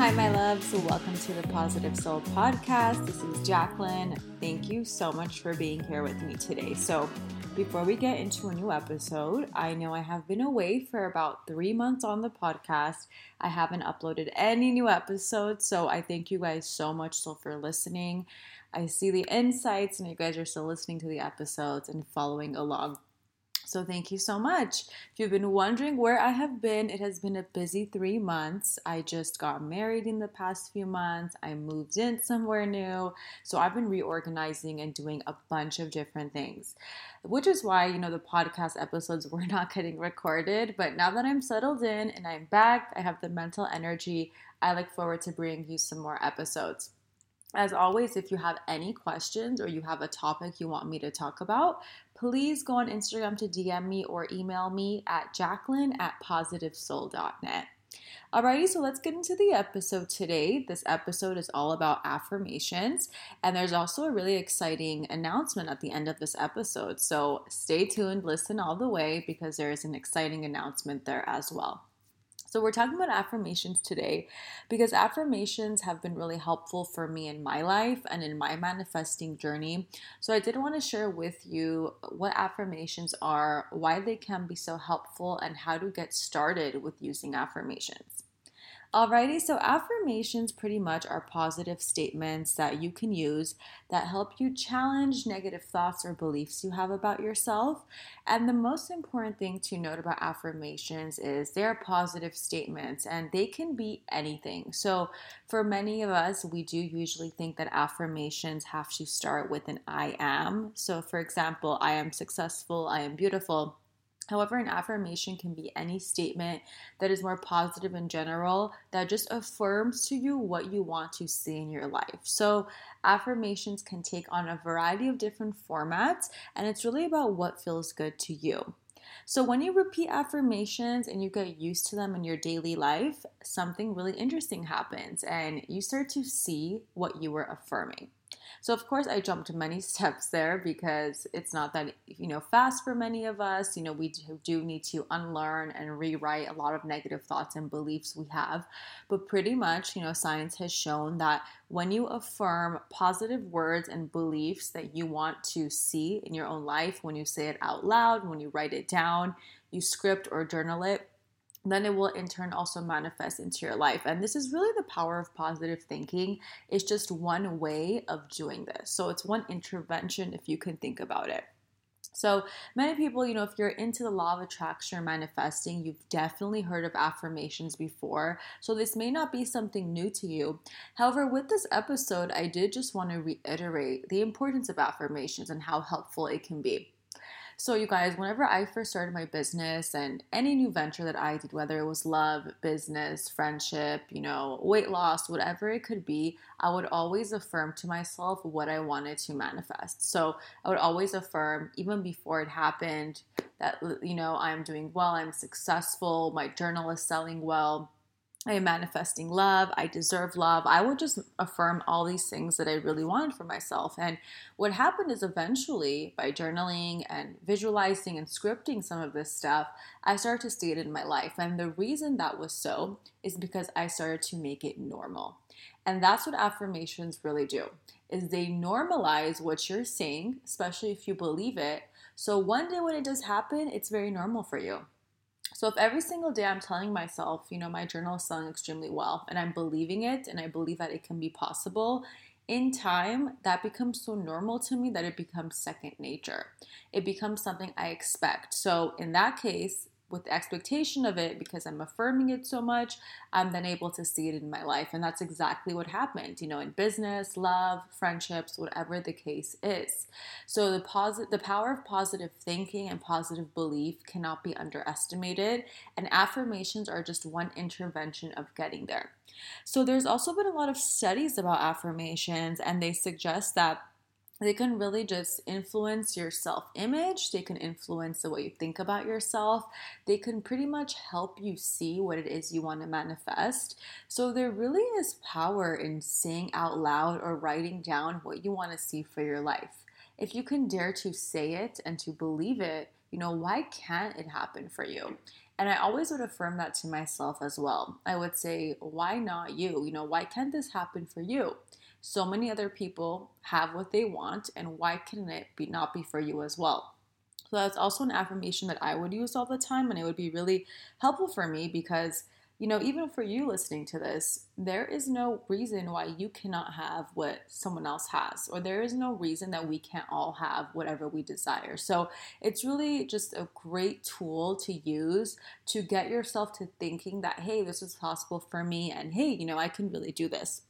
Hi, my loves. Welcome to the Positive Soul Podcast. This is Jacqueline. Thank you so much for being here with me today. So, before we get into a new episode, I know I have been away for about three months on the podcast. I haven't uploaded any new episodes, so I thank you guys so much still for listening. I see the insights, and you guys are still listening to the episodes and following along. So thank you so much. If you've been wondering where I have been, it has been a busy three months. I just got married in the past few months. I moved in somewhere new. So I've been reorganizing and doing a bunch of different things, which is why, you know, the podcast episodes were not getting recorded. But now that I'm settled in and I'm back, I have the mental energy. I look forward to bringing you some more episodes. As always, if you have any questions or you have a topic you want me to talk about, please go on Instagram to DM me or email me at jacqueline at positivesoul.net. Alrighty, so let's get into the episode today. This episode is all about affirmations, and there's also a really exciting announcement at the end of this episode. So stay tuned, listen all the way because there is an exciting announcement there as well. So, we're talking about affirmations today because affirmations have been really helpful for me in my life and in my manifesting journey. So, I did want to share with you what affirmations are, why they can be so helpful, and how to get started with using affirmations. Alrighty, so affirmations pretty much are positive statements that you can use that help you challenge negative thoughts or beliefs you have about yourself. And the most important thing to note about affirmations is they're positive statements and they can be anything. So, for many of us, we do usually think that affirmations have to start with an I am. So, for example, I am successful, I am beautiful. However, an affirmation can be any statement that is more positive in general that just affirms to you what you want to see in your life. So, affirmations can take on a variety of different formats, and it's really about what feels good to you. So, when you repeat affirmations and you get used to them in your daily life, something really interesting happens and you start to see what you were affirming. So, of course, I jumped many steps there because it's not that, you know, fast for many of us. You know, we do need to unlearn and rewrite a lot of negative thoughts and beliefs we have. But pretty much, you know, science has shown that when you affirm positive words and beliefs that you want to see in your own life, when you say it out loud, when you write it down, you script or journal it, then it will in turn also manifest into your life. And this is really the power of positive thinking. It's just one way of doing this. So it's one intervention if you can think about it. So, many people, you know, if you're into the law of attraction or manifesting, you've definitely heard of affirmations before. So, this may not be something new to you. However, with this episode, I did just want to reiterate the importance of affirmations and how helpful it can be. So, you guys, whenever I first started my business and any new venture that I did, whether it was love, business, friendship, you know, weight loss, whatever it could be, I would always affirm to myself what I wanted to manifest. So, I would always affirm, even before it happened, that, you know, I'm doing well, I'm successful, my journal is selling well I am manifesting love. I deserve love. I would just affirm all these things that I really wanted for myself. And what happened is eventually, by journaling and visualizing and scripting some of this stuff, I started to see it in my life. And the reason that was so is because I started to make it normal. And that's what affirmations really do. Is they normalize what you're saying, especially if you believe it. So one day when it does happen, it's very normal for you. So if every single day I'm telling myself, you know, my journal is selling extremely well and I'm believing it and I believe that it can be possible, in time, that becomes so normal to me that it becomes second nature. It becomes something I expect. So in that case, with the expectation of it because I'm affirming it so much, I'm then able to see it in my life. And that's exactly what happened, you know, in business, love, friendships, whatever the case is. So the posit- the power of positive thinking and positive belief cannot be underestimated, and affirmations are just one intervention of getting there. So there's also been a lot of studies about affirmations and they suggest that they can really just influence your self image. They can influence the way you think about yourself. They can pretty much help you see what it is you want to manifest. So, there really is power in saying out loud or writing down what you want to see for your life. If you can dare to say it and to believe it, you know, why can't it happen for you? And I always would affirm that to myself as well. I would say, why not you? You know, why can't this happen for you? So many other people have what they want, and why can it be not be for you as well? So that's also an affirmation that I would use all the time, and it would be really helpful for me because you know, even for you listening to this, there is no reason why you cannot have what someone else has, or there is no reason that we can't all have whatever we desire. So it's really just a great tool to use to get yourself to thinking that, hey, this is possible for me, and hey, you know, I can really do this.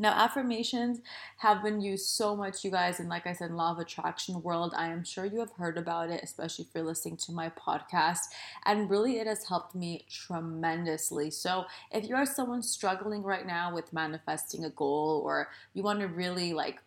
Now, affirmations have been used so much, you guys, and like I said, law of attraction world. I am sure you have heard about it, especially if you're listening to my podcast. And really, it has helped me tremendously. So, if you are someone struggling right now with manifesting a goal, or you want to really like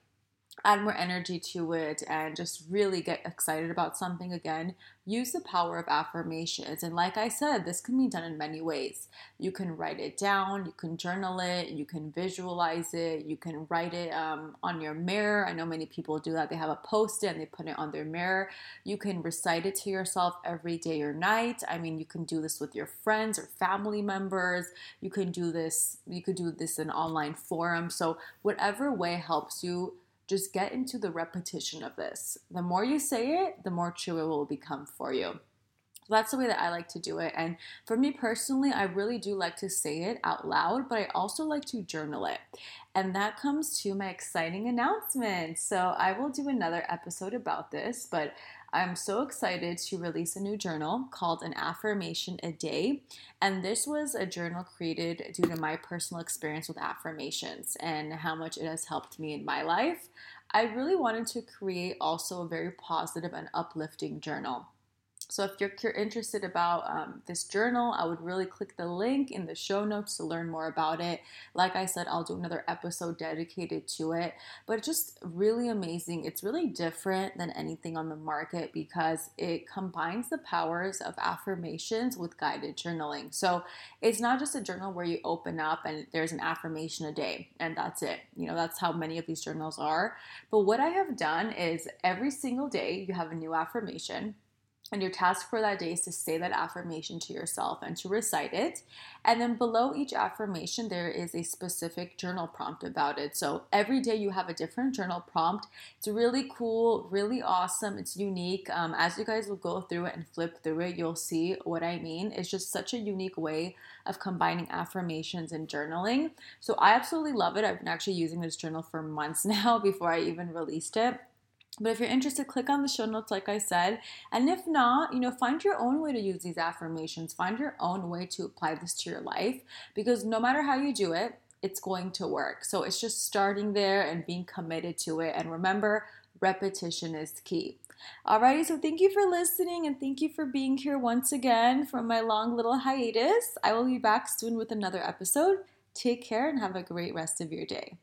add more energy to it and just really get excited about something again, use the power of affirmations. And like I said, this can be done in many ways. You can write it down, you can journal it, you can visualize it, you can write it um, on your mirror. I know many people do that. They have a post it and they put it on their mirror. You can recite it to yourself every day or night. I mean, you can do this with your friends or family members. You can do this, you could do this in online forums. So, whatever way helps you just get into the repetition of this. The more you say it, the more true it will become for you. So that's the way that I like to do it. And for me personally, I really do like to say it out loud, but I also like to journal it. And that comes to my exciting announcement. So I will do another episode about this, but I'm so excited to release a new journal called An Affirmation a Day. And this was a journal created due to my personal experience with affirmations and how much it has helped me in my life. I really wanted to create also a very positive and uplifting journal. So if you're interested about um, this journal, I would really click the link in the show notes to learn more about it. Like I said, I'll do another episode dedicated to it, but it's just really amazing. It's really different than anything on the market because it combines the powers of affirmations with guided journaling. So it's not just a journal where you open up and there's an affirmation a day and that's it. You know, that's how many of these journals are. But what I have done is every single day you have a new affirmation and your task for that day is to say that affirmation to yourself and to recite it. And then below each affirmation, there is a specific journal prompt about it. So every day you have a different journal prompt. It's really cool, really awesome. It's unique. Um, as you guys will go through it and flip through it, you'll see what I mean. It's just such a unique way of combining affirmations and journaling. So I absolutely love it. I've been actually using this journal for months now before I even released it. But if you're interested, click on the show notes, like I said. And if not, you know, find your own way to use these affirmations. Find your own way to apply this to your life because no matter how you do it, it's going to work. So it's just starting there and being committed to it. And remember, repetition is key. Alrighty, so thank you for listening and thank you for being here once again from my long little hiatus. I will be back soon with another episode. Take care and have a great rest of your day.